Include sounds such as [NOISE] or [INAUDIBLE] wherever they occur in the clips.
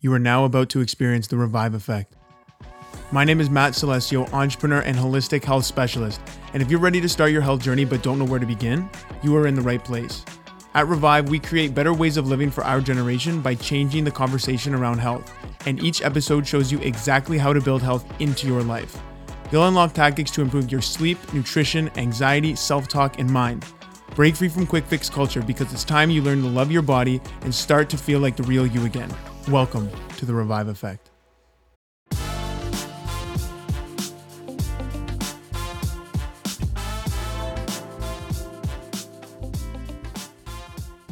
You are now about to experience the Revive Effect. My name is Matt Salesio, entrepreneur and holistic health specialist. And if you're ready to start your health journey but don't know where to begin, you are in the right place. At Revive, we create better ways of living for our generation by changing the conversation around health. And each episode shows you exactly how to build health into your life. You'll unlock tactics to improve your sleep, nutrition, anxiety, self talk, and mind. Break free from quick fix culture because it's time you learn to love your body and start to feel like the real you again. Welcome to the Revive Effect.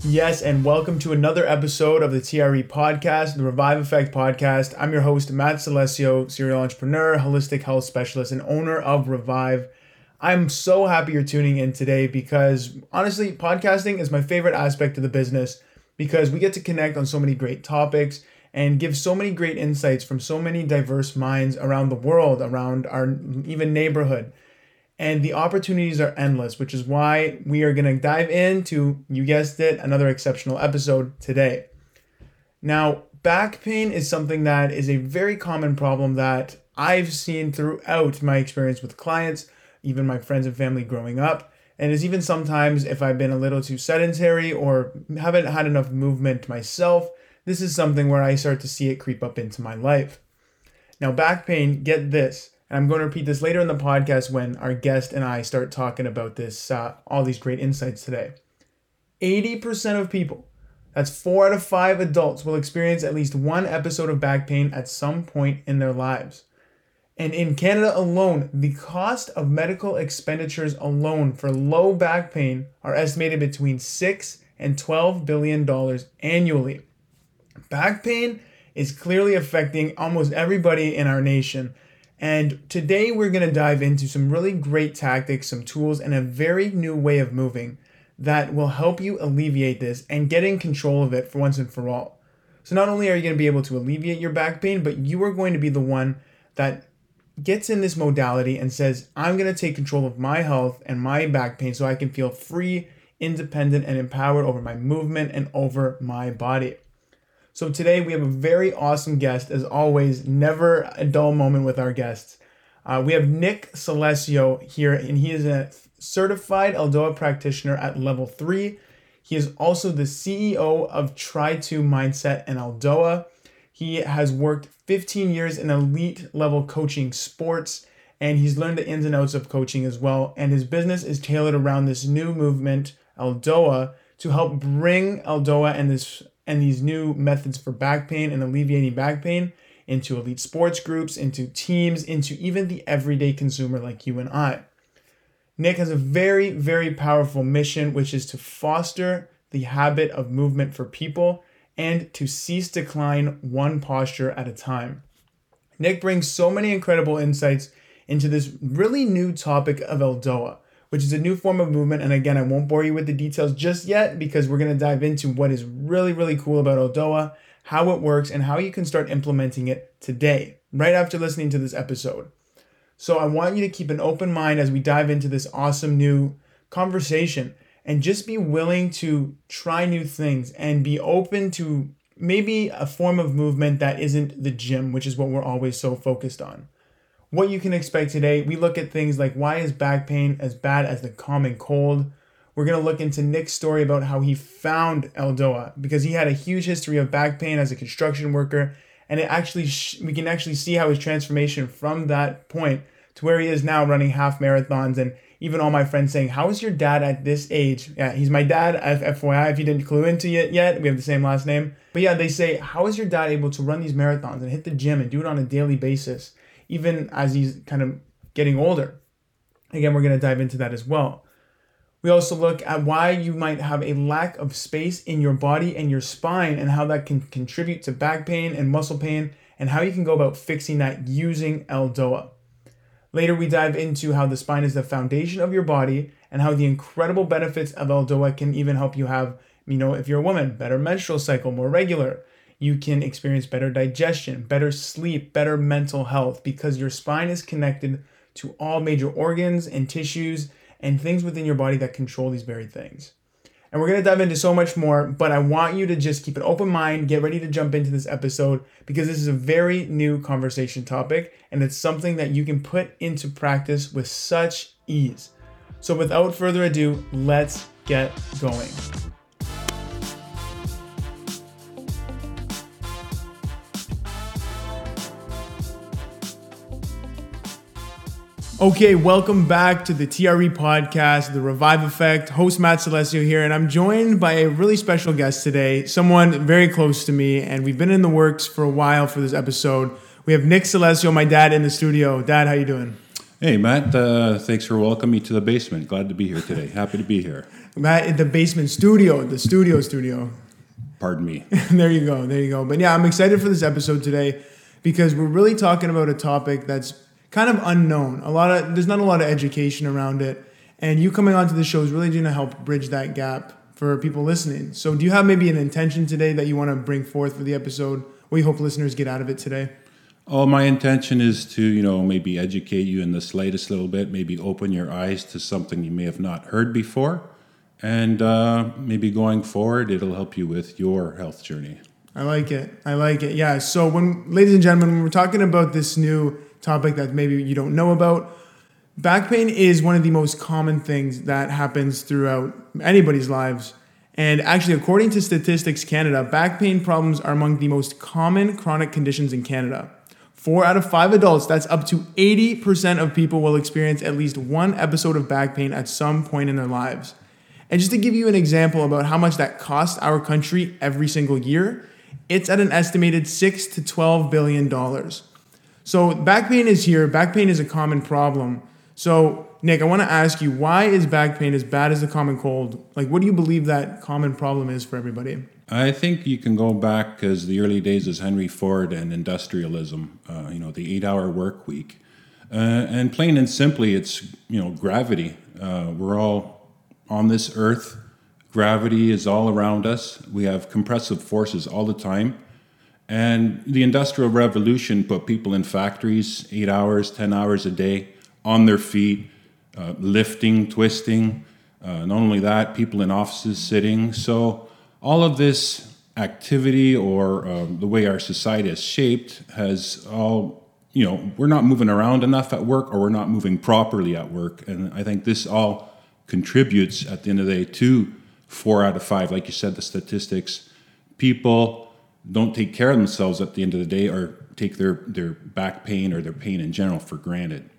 Yes, and welcome to another episode of the TRE podcast, the Revive Effect podcast. I'm your host, Matt Salesio, serial entrepreneur, holistic health specialist, and owner of Revive. I'm so happy you're tuning in today because honestly, podcasting is my favorite aspect of the business because we get to connect on so many great topics and give so many great insights from so many diverse minds around the world, around our even neighborhood. And the opportunities are endless, which is why we are going to dive into, you guessed it, another exceptional episode today. Now, back pain is something that is a very common problem that I've seen throughout my experience with clients, even my friends and family growing up. And it's even sometimes if I've been a little too sedentary or haven't had enough movement myself, this is something where I start to see it creep up into my life. Now, back pain, get this, and I'm going to repeat this later in the podcast when our guest and I start talking about this, uh, all these great insights today. 80% of people, that's four out of five adults, will experience at least one episode of back pain at some point in their lives. And in Canada alone, the cost of medical expenditures alone for low back pain are estimated between 6 and 12 billion dollars annually. Back pain is clearly affecting almost everybody in our nation. And today we're going to dive into some really great tactics, some tools, and a very new way of moving that will help you alleviate this and get in control of it for once and for all. So, not only are you going to be able to alleviate your back pain, but you are going to be the one that gets in this modality and says, I'm going to take control of my health and my back pain so I can feel free, independent, and empowered over my movement and over my body. So today we have a very awesome guest, as always, never a dull moment with our guests. Uh, we have Nick Salesio here, and he is a certified Eldoa practitioner at level three. He is also the CEO of Try2 Mindset and Eldoa. He has worked 15 years in elite level coaching sports, and he's learned the ins and outs of coaching as well. And his business is tailored around this new movement, Eldoa, to help bring Eldoa and this and these new methods for back pain and alleviating back pain into elite sports groups, into teams, into even the everyday consumer like you and I. Nick has a very, very powerful mission, which is to foster the habit of movement for people and to cease decline one posture at a time. Nick brings so many incredible insights into this really new topic of Eldoa, which is a new form of movement. And again, I won't bore you with the details just yet because we're going to dive into what is really, really cool about Eldoa, how it works, and how you can start implementing it today, right after listening to this episode. So I want you to keep an open mind as we dive into this awesome new conversation and just be willing to try new things and be open to maybe a form of movement that isn't the gym, which is what we're always so focused on what you can expect today. We look at things like why is back pain as bad as the common cold? We're going to look into Nick's story about how he found Eldoa because he had a huge history of back pain as a construction worker. And it actually, sh- we can actually see how his transformation from that point to where he is now running half marathons. And even all my friends saying, How is your dad at this age? Yeah, he's my dad, FYI, if you didn't clue into it yet. We have the same last name. But yeah, they say, How is your dad able to run these marathons and hit the gym and do it on a daily basis? even as he's kind of getting older. Again, we're going to dive into that as well. We also look at why you might have a lack of space in your body and your spine and how that can contribute to back pain and muscle pain and how you can go about fixing that using Eldoa. Later, we dive into how the spine is the foundation of your body and how the incredible benefits of Eldoa can even help you have, you know, if you're a woman, better menstrual cycle, more regular, you can experience better digestion, better sleep, better mental health because your spine is connected to all major organs and tissues and things within your body that control these very things. And we're going to dive into so much more, but I want you to just keep an open mind, get ready to jump into this episode because this is a very new conversation topic and it's something that you can put into practice with such ease. So, without further ado, let's get going. Okay, welcome back to the TRE podcast, The Revive Effect. Host Matt Salesio here, and I'm joined by a really special guest today, someone very close to me, and we've been in the works for a while for this episode. We have Nick Salesio, my dad, in the studio. Dad, how you doing? Hey, Matt. Uh, thanks for welcoming me to the basement. Glad to be here today. Happy to be here. Matt in the basement studio, the studio studio. Pardon me. [LAUGHS] there you go. There you go. But yeah, I'm excited for this episode today because we're really talking about a topic that's kind of unknown. A lot of there's not a lot of education around it, and you coming onto the show is really going to help bridge that gap for people listening. So, do you have maybe an intention today that you want to bring forth for the episode? What you hope listeners get out of it today? Oh, my intention is to you know maybe educate you in the slightest little bit, maybe open your eyes to something you may have not heard before, and uh, maybe going forward, it'll help you with your health journey. I like it. I like it. Yeah. So, when, ladies and gentlemen, when we're talking about this new topic that maybe you don't know about. Back pain is one of the most common things that happens throughout anybody's lives. And actually, according to Statistics Canada, back pain problems are among the most common chronic conditions in Canada. Four out of five adults, that's up to 80% of people, will experience at least one episode of back pain at some point in their lives. And just to give you an example about how much that costs our country every single year, it's at an estimated 6 to 12 billion dollars. So back pain is here. Back pain is a common problem. So Nick, I want to ask you, why is back pain as bad as the common cold? Like, what do you believe that common problem is for everybody? I think you can go back as the early days as Henry Ford and industrialism. Uh, you know, the eight-hour work week, uh, and plain and simply, it's you know gravity. Uh, we're all on this earth. Gravity is all around us. We have compressive forces all the time. And the Industrial Revolution put people in factories eight hours, 10 hours a day on their feet, uh, lifting, twisting. Uh, not only that, people in offices sitting. So, all of this activity or uh, the way our society is shaped has all, you know, we're not moving around enough at work or we're not moving properly at work. And I think this all contributes at the end of the day to four out of five, like you said, the statistics. People don't take care of themselves at the end of the day or take their, their back pain or their pain in general for granted.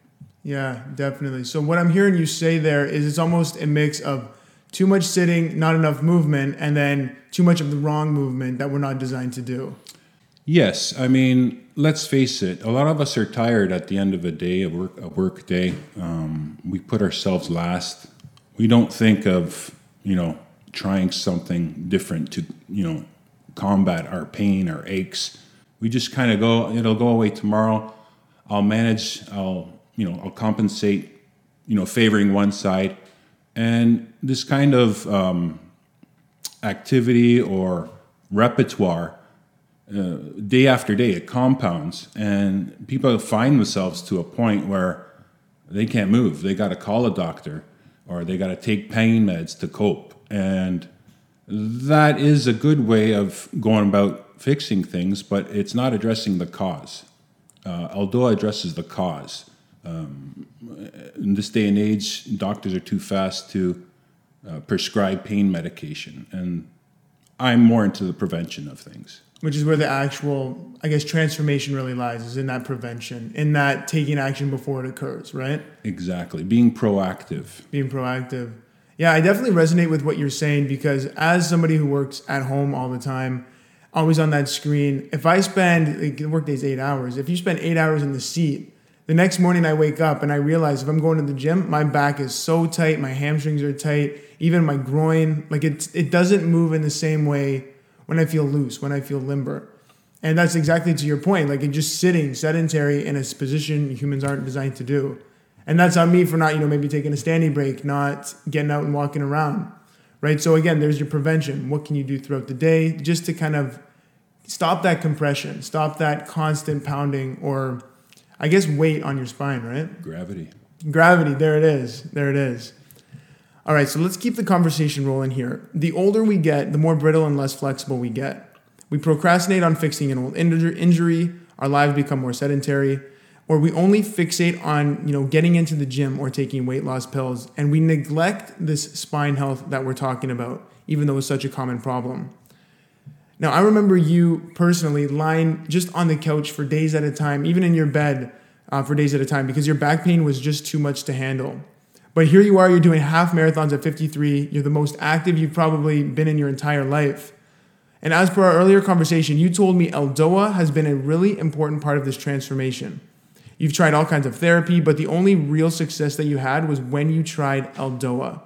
Yeah, definitely. So, what I'm hearing you say there is it's almost a mix of too much sitting, not enough movement, and then too much of the wrong movement that we're not designed to do. Yes, I mean, let's face it. A lot of us are tired at the end of a day, a work a work day. Um, we put ourselves last. We don't think of you know trying something different to you know combat our pain, our aches. We just kind of go, it'll go away tomorrow. I'll manage, I'll, you know, I'll compensate, you know, favoring one side. And this kind of um, activity or repertoire, uh, day after day, it compounds. And people find themselves to a point where they can't move. They got to call a doctor or they got to take pain meds to cope. And that is a good way of going about fixing things, but it's not addressing the cause. Uh, although it addresses the cause, um, in this day and age, doctors are too fast to uh, prescribe pain medication, and I'm more into the prevention of things. Which is where the actual, I guess, transformation really lies, is in that prevention, in that taking action before it occurs, right? Exactly, being proactive. Being proactive. Yeah, I definitely resonate with what you're saying because as somebody who works at home all the time, always on that screen, if I spend like, the workday's eight hours, if you spend eight hours in the seat, the next morning I wake up and I realize if I'm going to the gym, my back is so tight, my hamstrings are tight, even my groin, like it it doesn't move in the same way when I feel loose, when I feel limber. And that's exactly to your point, like just sitting sedentary in a position humans aren't designed to do. And that's on me for not, you know, maybe taking a standing break, not getting out and walking around. Right. So again, there's your prevention. What can you do throughout the day just to kind of stop that compression, stop that constant pounding or I guess weight on your spine, right? Gravity. Gravity, there it is. There it is. All right, so let's keep the conversation rolling here. The older we get, the more brittle and less flexible we get. We procrastinate on fixing an old injury, our lives become more sedentary, or we only fixate on, you know, getting into the gym or taking weight loss pills, and we neglect this spine health that we're talking about, even though it's such a common problem. Now, I remember you personally lying just on the couch for days at a time, even in your bed uh, for days at a time, because your back pain was just too much to handle. But here you are, you're doing half marathons at 53. You're the most active you've probably been in your entire life. And as per our earlier conversation, you told me Eldoa has been a really important part of this transformation. You've tried all kinds of therapy, but the only real success that you had was when you tried Eldoa.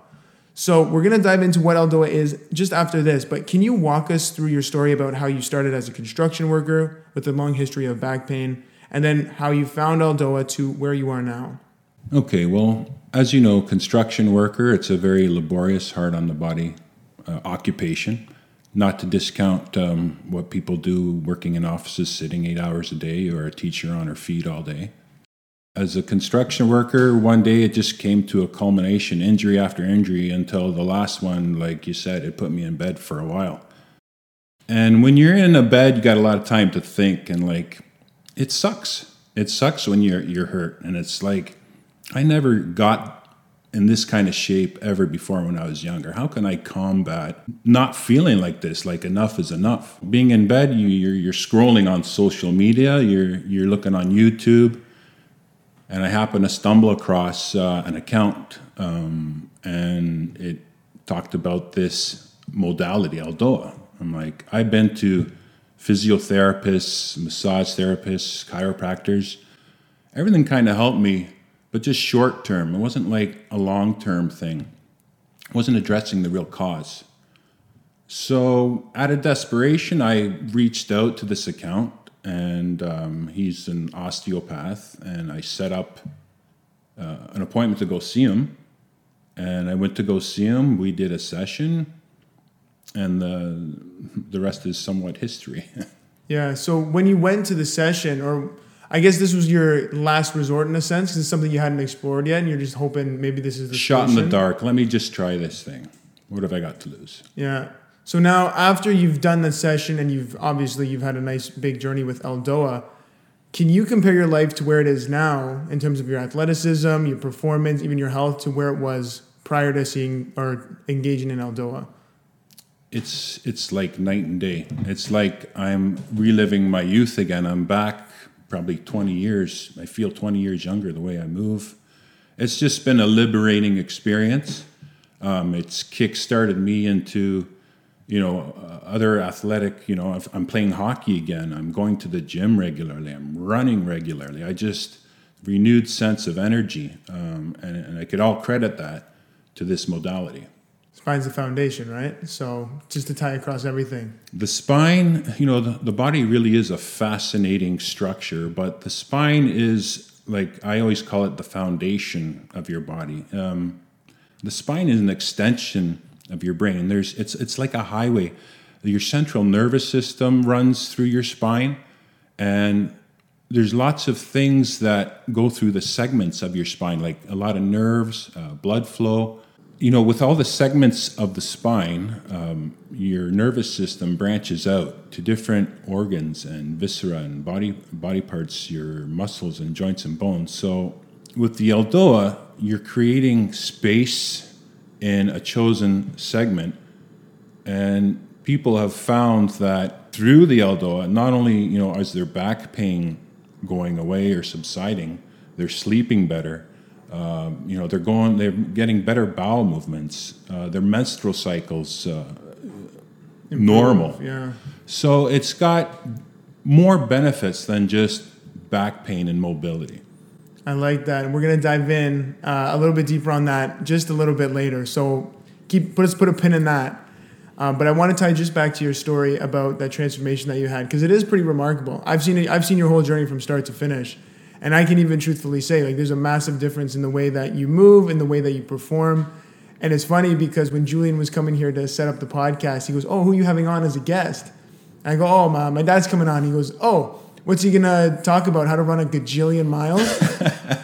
So we're going to dive into what Eldoa is just after this, but can you walk us through your story about how you started as a construction worker with a long history of back pain and then how you found Eldoa to where you are now? Okay, well, as you know, construction worker, it's a very laborious, hard on the body uh, occupation. Not to discount um, what people do working in offices, sitting eight hours a day, or a teacher on her feet all day. As a construction worker, one day it just came to a culmination, injury after injury, until the last one, like you said, it put me in bed for a while. And when you're in a bed, you got a lot of time to think, and like, it sucks. It sucks when you're you're hurt, and it's like I never got in this kind of shape ever before when I was younger. How can I combat not feeling like this? Like enough is enough. Being in bed, you, you're, you're scrolling on social media, you're you're looking on YouTube, and I happened to stumble across uh, an account, um, and it talked about this modality, Eldoa. I'm like, I've been to physiotherapists, massage therapists, chiropractors. Everything kind of helped me but just short term. It wasn't like a long term thing. It wasn't addressing the real cause. So, out of desperation, I reached out to this account, and um, he's an osteopath, and I set up uh, an appointment to go see him. And I went to go see him. We did a session, and the the rest is somewhat history. [LAUGHS] yeah. So when you went to the session, or I guess this was your last resort in a sense because it's something you hadn't explored yet, and you're just hoping maybe this is the shot solution. in the dark. Let me just try this thing. What have I got to lose? Yeah. So now, after you've done the session and you've obviously you've had a nice big journey with Eldoa, can you compare your life to where it is now in terms of your athleticism, your performance, even your health, to where it was prior to seeing or engaging in Eldoa? It's it's like night and day. It's like I'm reliving my youth again. I'm back probably 20 years. I feel 20 years younger the way I move. It's just been a liberating experience. Um, it's kick-started me into, you know, uh, other athletic. You know, I'm playing hockey again. I'm going to the gym regularly. I'm running regularly. I just renewed sense of energy, um, and, and I could all credit that to this modality spine's the foundation, right? So just to tie across everything. The spine, you know, the, the body really is a fascinating structure, but the spine is like I always call it the foundation of your body. Um, the spine is an extension of your brain. There's it's it's like a highway. Your central nervous system runs through your spine, and there's lots of things that go through the segments of your spine, like a lot of nerves, uh, blood flow you know, with all the segments of the spine, um, your nervous system branches out to different organs and viscera and body body parts, your muscles and joints and bones. So, with the Eldoa, you're creating space in a chosen segment, and people have found that through the Eldoa, not only you know is their back pain going away or subsiding, they're sleeping better um, you know, they're going, they're getting better bowel movements. Uh, their menstrual cycles uh, normal. Yeah. So it's got more benefits than just back pain and mobility. I like that, and we're gonna dive in uh, a little bit deeper on that just a little bit later. So keep put us put a pin in that. Um, but I want to tie just back to your story about that transformation that you had because it is pretty remarkable. I've seen it, I've seen your whole journey from start to finish, and I can even truthfully say, like, there's a massive difference in the way that you move, in the way that you perform. And it's funny because when Julian was coming here to set up the podcast, he goes, Oh, who are you having on as a guest? And I go, Oh, my, my dad's coming on. He goes, Oh, what's he to talk about? How to run a gajillion miles? [LAUGHS]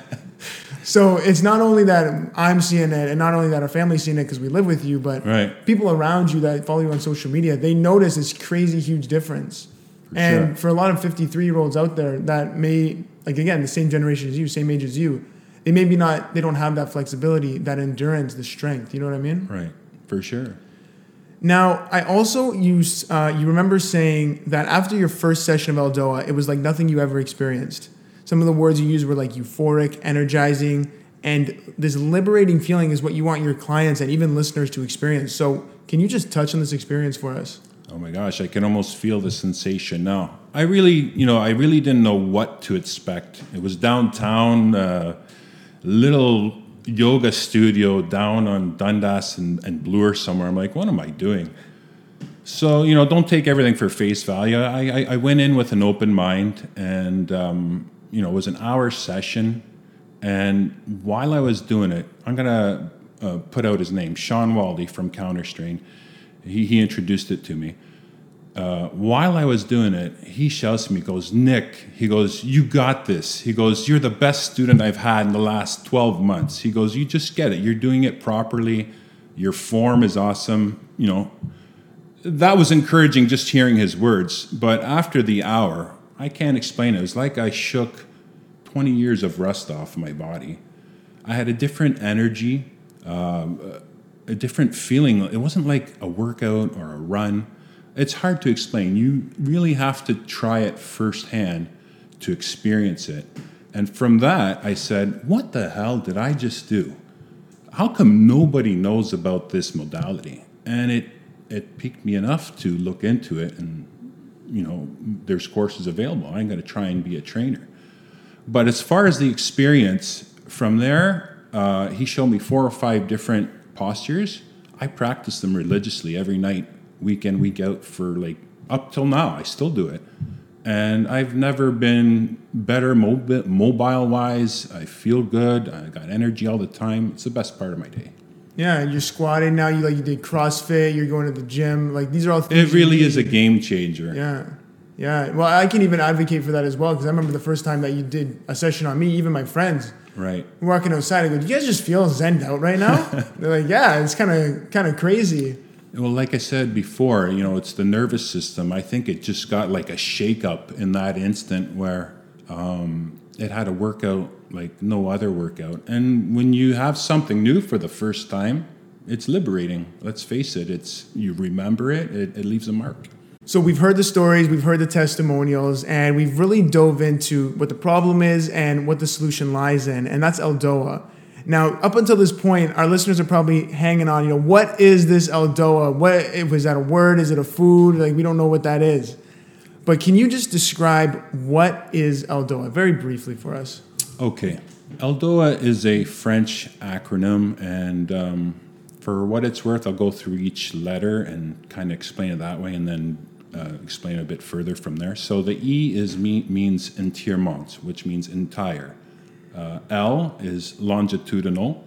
So it's not only that I'm seeing it, and not only that our family's seeing it because we live with you, but Right. people around you that follow you on social media, they notice this crazy huge difference. and sure. for a lot of 53 year olds out there that may, like again, the same generation as you, same age as you, they maybe not, they don't have that flexibility, that endurance, the strength. You know what I mean? Right. For sure. Now, I also use, uh, you remember saying that after your first session of Eldoa, it was like nothing you ever experienced. Some of the words you used were like euphoric, energizing, and this liberating feeling is what you want your clients and even listeners to experience. So, can you just touch on this experience for us? Oh my gosh, I can almost feel the sensation now. I really, you know, I really didn't know what to expect. It was downtown, uh, little yoga studio down on Dundas and, and Bloor somewhere. I'm like, what am I doing? So, you know, don't take everything for face value. I, I, I went in with an open mind and, um, you know, it was an hour session. And while I was doing it, I'm going to uh, put out his name, Sean Waldy from Counterstrain. He, he introduced it to me. Uh, while I was doing it, he shouts to me, goes, Nick, he goes, you got this. He goes, you're the best student I've had in the last 12 months. He goes, you just get it. You're doing it properly. Your form is awesome. You know, that was encouraging just hearing his words. But after the hour, I can't explain it. It was like I shook 20 years of rust off my body. I had a different energy, um, a different feeling. It wasn't like a workout or a run. It's hard to explain. You really have to try it firsthand to experience it. And from that, I said, What the hell did I just do? How come nobody knows about this modality? And it, it piqued me enough to look into it. And, you know, there's courses available. I'm going to try and be a trainer. But as far as the experience from there, uh, he showed me four or five different postures. I practiced them religiously every night, week in, week out for like up till now. I still do it. And I've never been better mobile wise. I feel good. I got energy all the time. It's the best part of my day. Yeah, and you're squatting now. You like you did CrossFit. You're going to the gym. Like these are all things. It really is a game changer. Yeah, yeah. Well, I can even advocate for that as well because I remember the first time that you did a session on me. Even my friends Right. walking outside. I go, "Do you guys just feel zened out right now?" [LAUGHS] They're like, "Yeah, it's kind of kind of crazy." Well, like I said before, you know, it's the nervous system. I think it just got like a shakeup in that instant where um, it had a workout like no other workout. And when you have something new for the first time, it's liberating. Let's face it. It's you remember it. It, it leaves a mark. So we've heard the stories, we've heard the testimonials, and we've really dove into what the problem is and what the solution lies in, and that's Eldoa. Now, up until this point, our listeners are probably hanging on. You know, what is this Eldoa? What was that a word? Is it a food? Like we don't know what that is. But can you just describe what is Eldoa very briefly for us? Okay. ELDOA is a French acronym, and um, for what it's worth, I'll go through each letter and kind of explain it that way, and then uh, explain a bit further from there. So the E is me, means entirement, which means entire. Uh, L is longitudinal,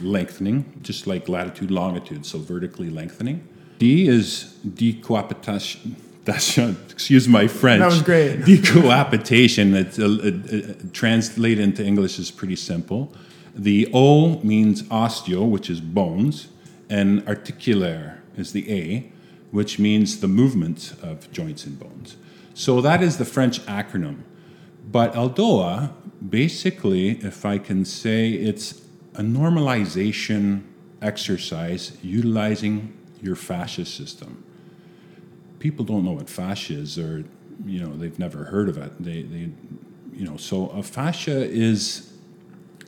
lengthening, just like latitude, longitude, so vertically lengthening. D is decoaptation. [LAUGHS] Excuse my French. That was great. [LAUGHS] Decoaptation, it's, uh, uh, uh, translated into English is pretty simple. The O means osteo, which is bones, and articulaire is the A, which means the movement of joints and bones. So that is the French acronym. But Eldoa, basically, if I can say, it's a normalization exercise utilizing your fascia system. People don't know what fascia is, or you know, they've never heard of it. They, they you know, so a fascia is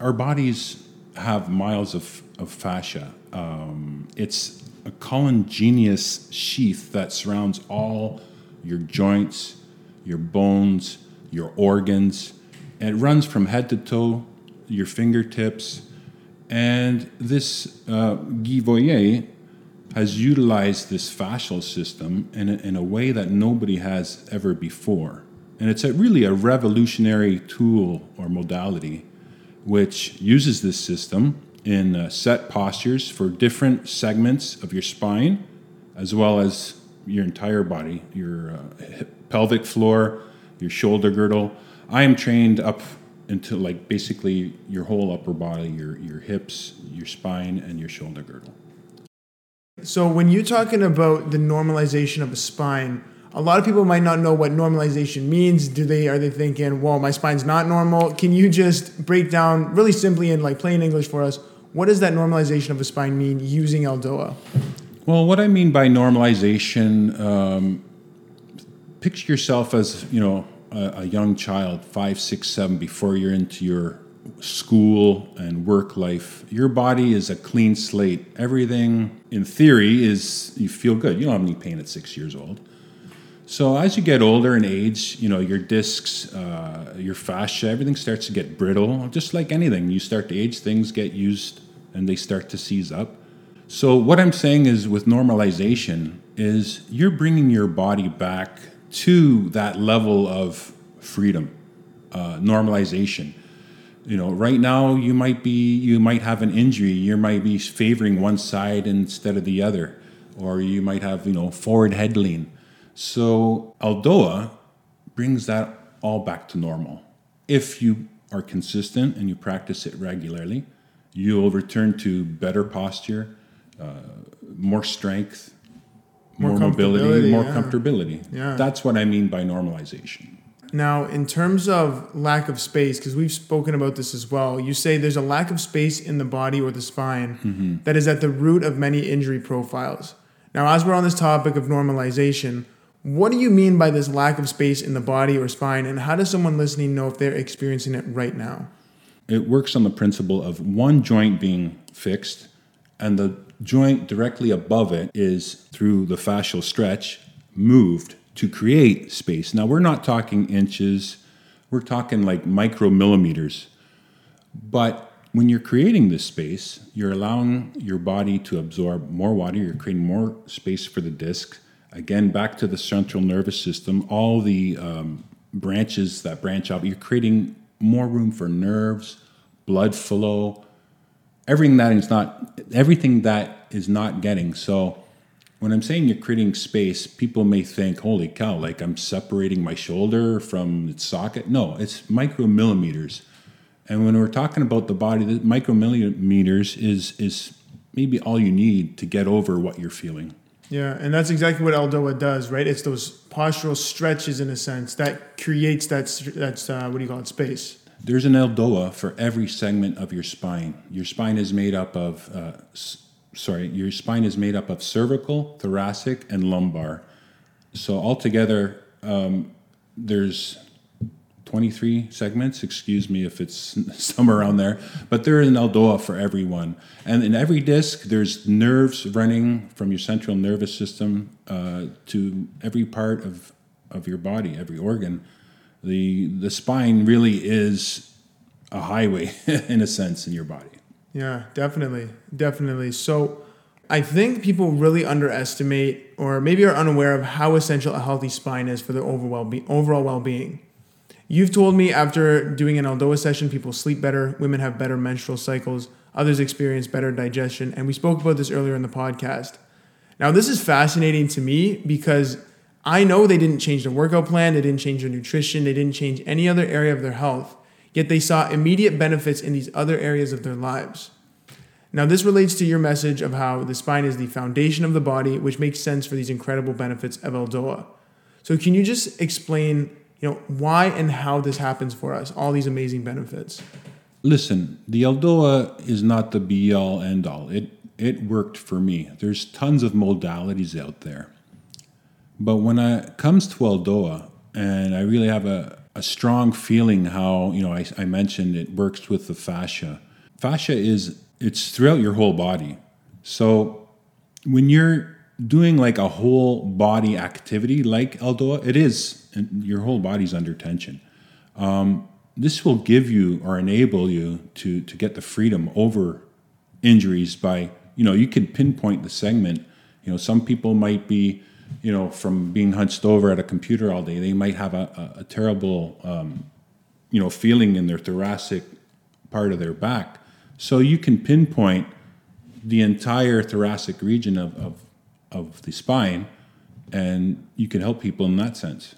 our bodies have miles of, of fascia. Um, it's a collagenous sheath that surrounds all your joints, your bones, your organs. It runs from head to toe, your fingertips. And this uh, Guy Voyer has utilized this fascial system in a, in a way that nobody has ever before. And it's a, really a revolutionary tool or modality which uses this system in uh, set postures for different segments of your spine, as well as your entire body, your uh, pelvic floor, your shoulder girdle. I am trained up into like basically your whole upper body, your your hips, your spine, and your shoulder girdle. So when you're talking about the normalization of a spine, a lot of people might not know what normalization means. Do they are they thinking, "Well, my spine's not normal"? Can you just break down really simply in like plain English for us? What does that normalization of a spine mean using Eldoa? Well, what I mean by normalization, um, picture yourself as you know a, a young child, five, six, seven, before you're into your school and work life. Your body is a clean slate. Everything, in theory, is you feel good. You don't have any pain at six years old. So as you get older in age, you know your discs, uh, your fascia, everything starts to get brittle. Just like anything, you start to age, things get used and they start to seize up. So what I'm saying is, with normalization, is you're bringing your body back to that level of freedom, uh, normalization. You know, right now you might be you might have an injury. You might be favoring one side instead of the other, or you might have you know forward head lean. So Eldoa brings that all back to normal. If you are consistent and you practice it regularly, you will return to better posture, uh, more strength, more, More mobility, more yeah. comfortability. Yeah. That's what I mean by normalization. Now, in terms of lack of space, because we've spoken about this as well, you say there's a lack of space in the body or the spine mm-hmm. that is at the root of many injury profiles. Now, as we're on this topic of normalization, what do you mean by this lack of space in the body or spine, and how does someone listening know if they're experiencing it right now? It works on the principle of one joint being fixed, and the joint directly above it is through the fascial stretch moved to create space. Now, we're not talking inches, we're talking like micromillimeters. But when you're creating this space, you're allowing your body to absorb more water, you're creating more space for the disc. Again, back to the central nervous system, all the um, branches that branch out, you're creating more room for nerves, blood flow, everything that is not everything that is not getting. So when I'm saying you're creating space, people may think, holy cow, like I'm separating my shoulder from its socket. No, it's micromillimeters. And when we're talking about the body, the micromillimeters is is maybe all you need to get over what you're feeling. Yeah, and that's exactly what Eldoa does, right? It's those postural stretches, in a sense, that creates that that's uh, what do you call it, space. There's an Eldoa for every segment of your spine. Your spine is made up of, uh, s- sorry, your spine is made up of cervical, thoracic, and lumbar. So altogether, um, there's 23 segments. Excuse me if it's [LAUGHS] somewhere around there, but there is an Eldoa for everyone. And in every disc, there's nerves running from your central nervous system uh, to every part of, of your body, every organ the the spine really is a highway [LAUGHS] in a sense in your body. Yeah, definitely. Definitely. So I think people really underestimate or maybe are unaware of how essential a healthy spine is for their overall, be- overall well being. You've told me after doing an Eldoa session, people sleep better, women have better menstrual cycles, others experience better digestion, and we spoke about this earlier in the podcast. Now, this is fascinating to me because I know they didn't change their workout plan, they didn't change their nutrition, they didn't change any other area of their health, yet they saw immediate benefits in these other areas of their lives. Now, this relates to your message of how the spine is the foundation of the body, which makes sense for these incredible benefits of Eldoa. So, can you just explain, you know, why and how this happens for us, all these amazing benefits? Listen, the Eldoa is not the be all end all. It it worked for me. There's tons of modalities out there. But when it comes to Eldoa, and I really have a, a strong feeling how, you know, I, I mentioned it works with the fascia. Fascia is, it's throughout your whole body. So when you're doing like a whole body activity like Eldoa, it is, and your whole body's under tension. Um, this will give you or enable you to, to get the freedom over injuries by, you know, you can pinpoint the segment. You know, some people might be, you know, from being hunched over at a computer all day, they might have a, a, a terrible, um, you know, feeling in their thoracic part of their back. So you can pinpoint the entire thoracic region of, of, of the spine, and you can help people in that sense,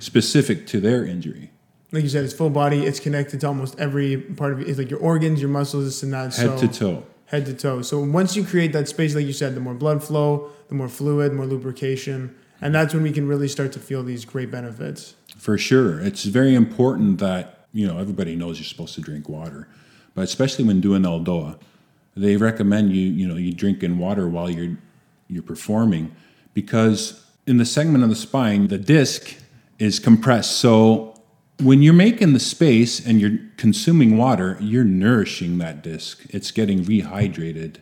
specific to their injury. like you said, it's full body. It's connected to almost every part of it. It's like your organs, your muscles, and that. Head so, to toe. Head to toe. So once you create that space, like you said, the more blood flow, the more fluid, more lubrication, and that's when we can really start to feel these great benefits. For sure. It's very important that, you know, everybody knows you're supposed to drink water, but especially when doing Eldoa, they recommend you, you know, you drink in water while you're you're performing because in the segment of the spine, the disc is compressed. So when you're making the space and you're consuming water, you're nourishing that disc. It's getting rehydrated.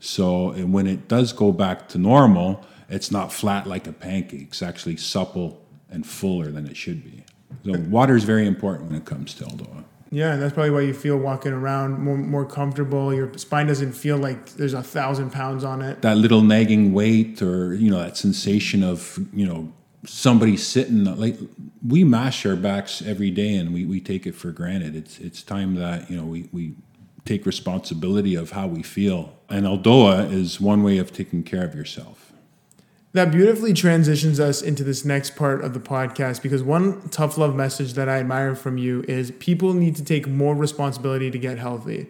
So when it does go back to normal, it's not flat like a pancake. It's actually supple and fuller than it should be. So water is very important when it comes to Eldoa. Yeah, and that's probably why you feel walking around more, more comfortable. Your spine doesn't feel like there's a thousand pounds on it. That little nagging weight, or you know, that sensation of you know somebody sitting like we mash our backs every day, and we, we take it for granted. It's it's time that you know we we take responsibility of how we feel, and Eldoa is one way of taking care of yourself. That beautifully transitions us into this next part of the podcast because one tough love message that I admire from you is people need to take more responsibility to get healthy.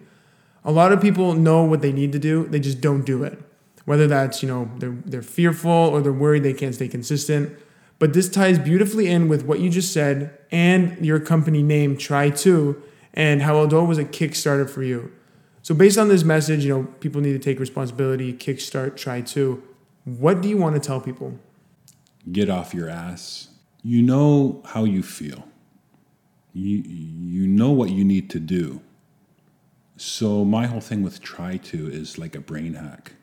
A lot of people know what they need to do, they just don't do it. Whether that's, you know, they're they're fearful or they're worried they can't stay consistent. But this ties beautifully in with what you just said and your company name Try2 and how Eldoa was a kickstarter for you. So based on this message, you know, people need to take responsibility, kickstart, try to. What do you want to tell people? Get off your ass. You know how you feel. You you know what you need to do. So my whole thing with try to is like a brain hack.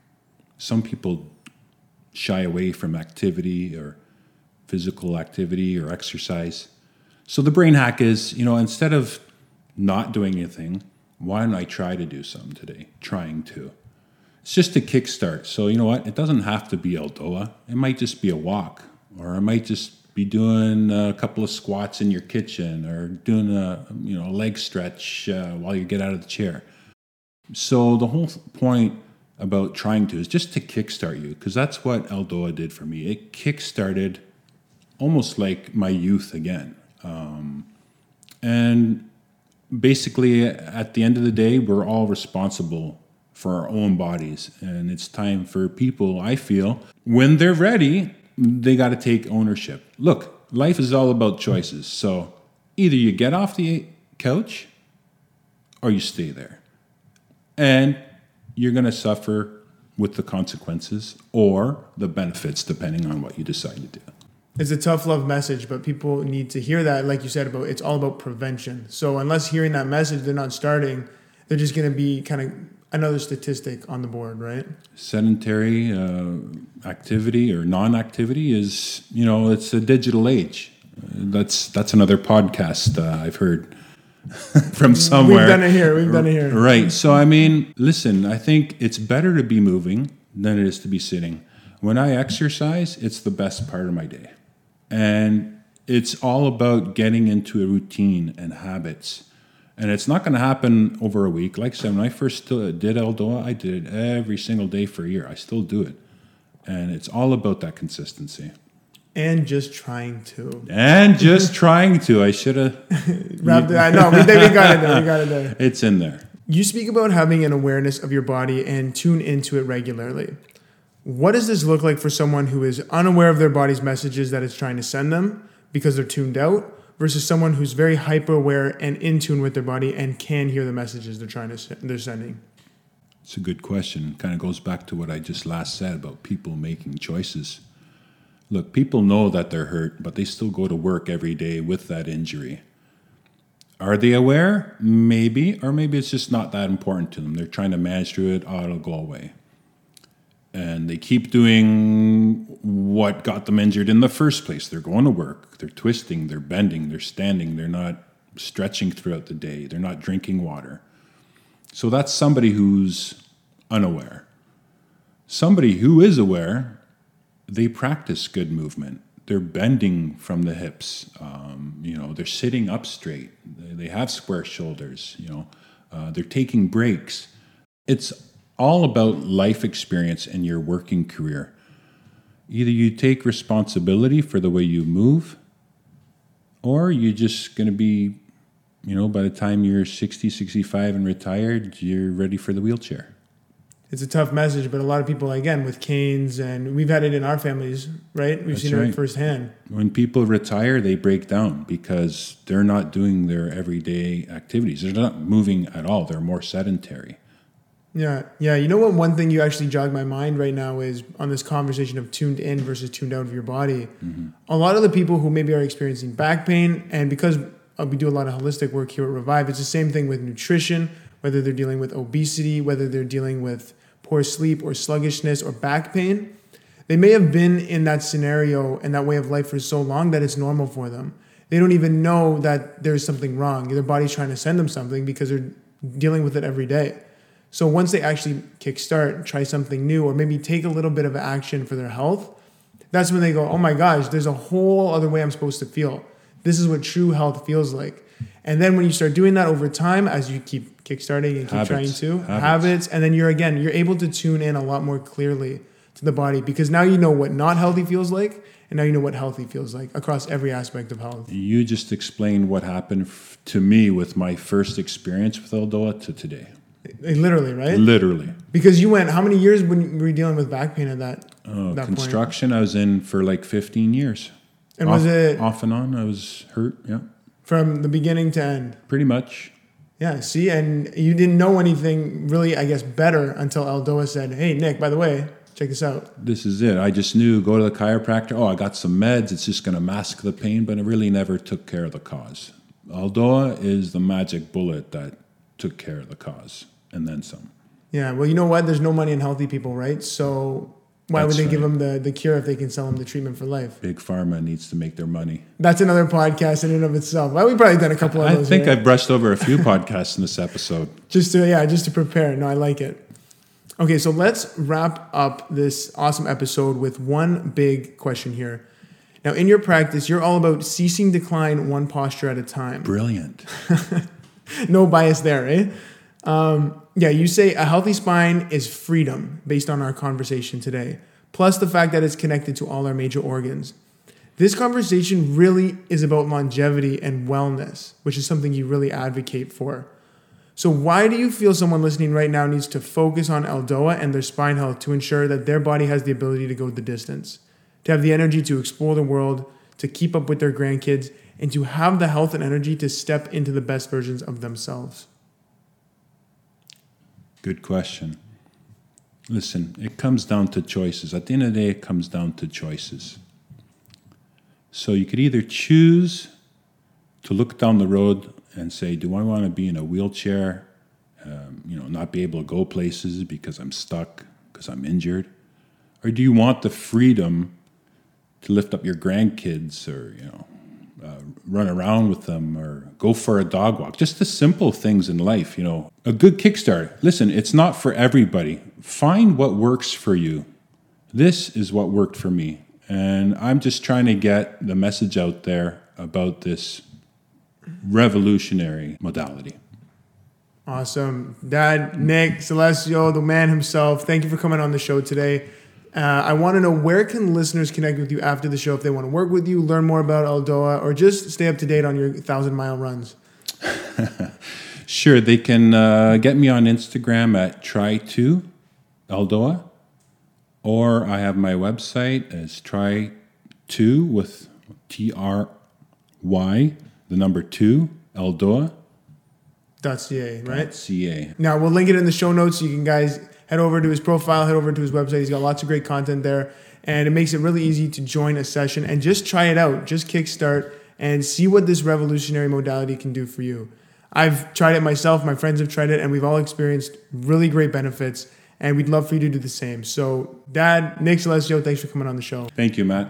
Some people shy away from activity or physical activity or exercise. So the brain hack is, you know, instead of not doing anything, why don't I try to do some today? Trying to. It's just a kickstart. So you know what? It doesn't have to be Eldoa. It might just be a walk, or it might just be doing a couple of squats in your kitchen, or doing a you know a leg stretch uh, while you get out of the chair. So the whole point about trying to is just to kickstart you, because that's what Eldoa did for me. It kickstarted almost like my youth again, um, and basically at the end of the day, we're all responsible for our own bodies. And it's time for people, I feel, when they're ready, they got to take ownership. Look, life is all about choices. So either you get off the couch or you stay there. And you're going to suffer with the consequences or the benefits, depending on what you decide to do. It's a tough love message, but people need to hear that, like you said, about it's all about prevention. So unless hearing that message, they're not starting, they're just going to be kind of another statistic on the board, right? Sedentary uh, activity or non-activity is, you know, it's a digital age. That's that's another podcast uh, I've heard [LAUGHS] from somewhere. We've done it here. We've done it here. Right. So I mean, listen, I think it's better to be moving than it is to be sitting. When I exercise, it's the best part of my day. And it's all about getting into a routine and habits and it's not going to happen over a week. Like I said, when I first did Eldoa, I did it every single day for a year. I still do it. And it's all about that consistency. And just trying to. And just [LAUGHS] trying to. I should have. [LAUGHS] Wrapped it. I know. We, we got it there. We got it there. It's in there. You speak about having an awareness of your body and tune into it regularly. What does this look like for someone who is unaware of their body's messages that it's trying to send them because they're tuned out? versus someone who's very hyper aware and in tune with their body and can hear the messages they're trying to they're sending? It's a good question. Kind of goes back to what I just last said about people making choices. Look, people know that they're hurt, but they still go to work every day with that injury. Are they aware? Maybe, or maybe it's just not that important to them. They're trying to manage through it, oh, it'll go away and they keep doing what got them injured in the first place. They're going to work, they're twisting, they're bending, they're standing, they're not stretching throughout the day, they're not drinking water. So that's somebody who's unaware. Somebody who is aware, they practice good movement. They're bending from the hips. Um, you know, they're sitting up straight. They have square shoulders. You know, uh, they're taking breaks. It's all about life experience and your working career. Either you take responsibility for the way you move, or you're just going to be, you know, by the time you're 60, 65 and retired, you're ready for the wheelchair. It's a tough message, but a lot of people, again, with canes, and we've had it in our families, right? We've That's seen it firsthand. When people retire, they break down because they're not doing their everyday activities. They're not moving at all. They're more sedentary. Yeah, yeah. You know what? One thing you actually jogged my mind right now is on this conversation of tuned in versus tuned out of your body. A lot of the people who maybe are experiencing back pain, and because uh, we do a lot of holistic work here at Revive, it's the same thing with nutrition. Whether they're dealing with obesity, whether they're dealing with poor sleep or sluggishness or back pain, they may have been in that scenario and that way of life for so long that it's normal for them. They don't even know that there's something wrong. Their body's trying to send them something because they're dealing with it every day. So once they actually kickstart, try something new, or maybe take a little bit of action for their health, that's when they go, oh my gosh, there's a whole other way I'm supposed to feel. This is what true health feels like. And then when you start doing that over time, as you keep kickstarting and keep Habits. trying to Habits. habits, and then you're again, you're able to tune in a lot more clearly to the body because now you know what not healthy feels like, and now you know what healthy feels like across every aspect of health. You just explained what happened f- to me with my first experience with Eldoa to today. Literally, right? Literally. Because you went, how many years when were you dealing with back pain at that? Oh, that point? construction, I was in for like 15 years. And off, was it off and on? I was hurt. Yeah, from the beginning to end? pretty much. Yeah, see, and you didn't know anything really, I guess, better until Eldoa said, "Hey, Nick, by the way, check this out." This is it. I just knew go to the chiropractor. Oh, I got some meds. It's just going to mask the pain, but it really never took care of the cause. Eldoa is the magic bullet that took care of the cause and then some. Yeah, well, you know what? There's no money in healthy people, right? So why That's would they give them the, the cure if they can sell them the treatment for life? Big pharma needs to make their money. That's another podcast in and of itself. Well, we've probably done a couple of I those. think right? I've brushed over a few podcasts in this episode. [LAUGHS] just to yeah, just to prepare. No, I like it. Okay, so let's wrap up this awesome episode with one big question here. Now, in your practice, you're all about ceasing decline one posture at a time. Brilliant. [LAUGHS] [LAUGHS] no bias there, eh? Um, yeah, you say a healthy spine is freedom based on our conversation today, plus the fact that it's connected to all our major organs. This conversation really is about longevity and wellness, which is something you really advocate for. So, why do you feel someone listening right now needs to focus on Eldoa and their spine health to ensure that their body has the ability to go the distance, to have the energy to explore the world, to keep up with their grandkids, and to have the health and energy to step into the best versions of themselves? Good question. Listen, it comes down to choices. At the end of the day, it comes down to choices. So you could either choose to look down the road and say, "Do I want to be in a wheelchair? Um, you know, not be able to go places because I'm stuck, because I'm injured, or do you want the freedom to lift up your grandkids, or you know, uh, run around with them, or go for a dog walk? Just the simple things in life. You know, a good kickstart. Listen, it's not for everybody. Find what works for you. This is what worked for me. And I'm just trying to get the message out there about this revolutionary modality. Awesome. Dad, Nick, Salesio, the man himself, thank you for coming on the show today. Uh, I want to know where can listeners connect with you after the show if they want to work with you, learn more about Eldoa, or just stay up to date on your thousand mile runs. [LAUGHS] Sure, they can uh, get me on Instagram at try2 Eldoa, or I have my website as try2 with T R Y, the number two, Eldoa. .ca, right? CA. Now we'll link it in the show notes. So you can guys head over to his profile, head over to his website. He's got lots of great content there, and it makes it really easy to join a session and just try it out. Just kickstart and see what this revolutionary modality can do for you. I've tried it myself. My friends have tried it, and we've all experienced really great benefits. And we'd love for you to do the same. So, Dad, Nick Salesio, thanks for coming on the show. Thank you, Matt.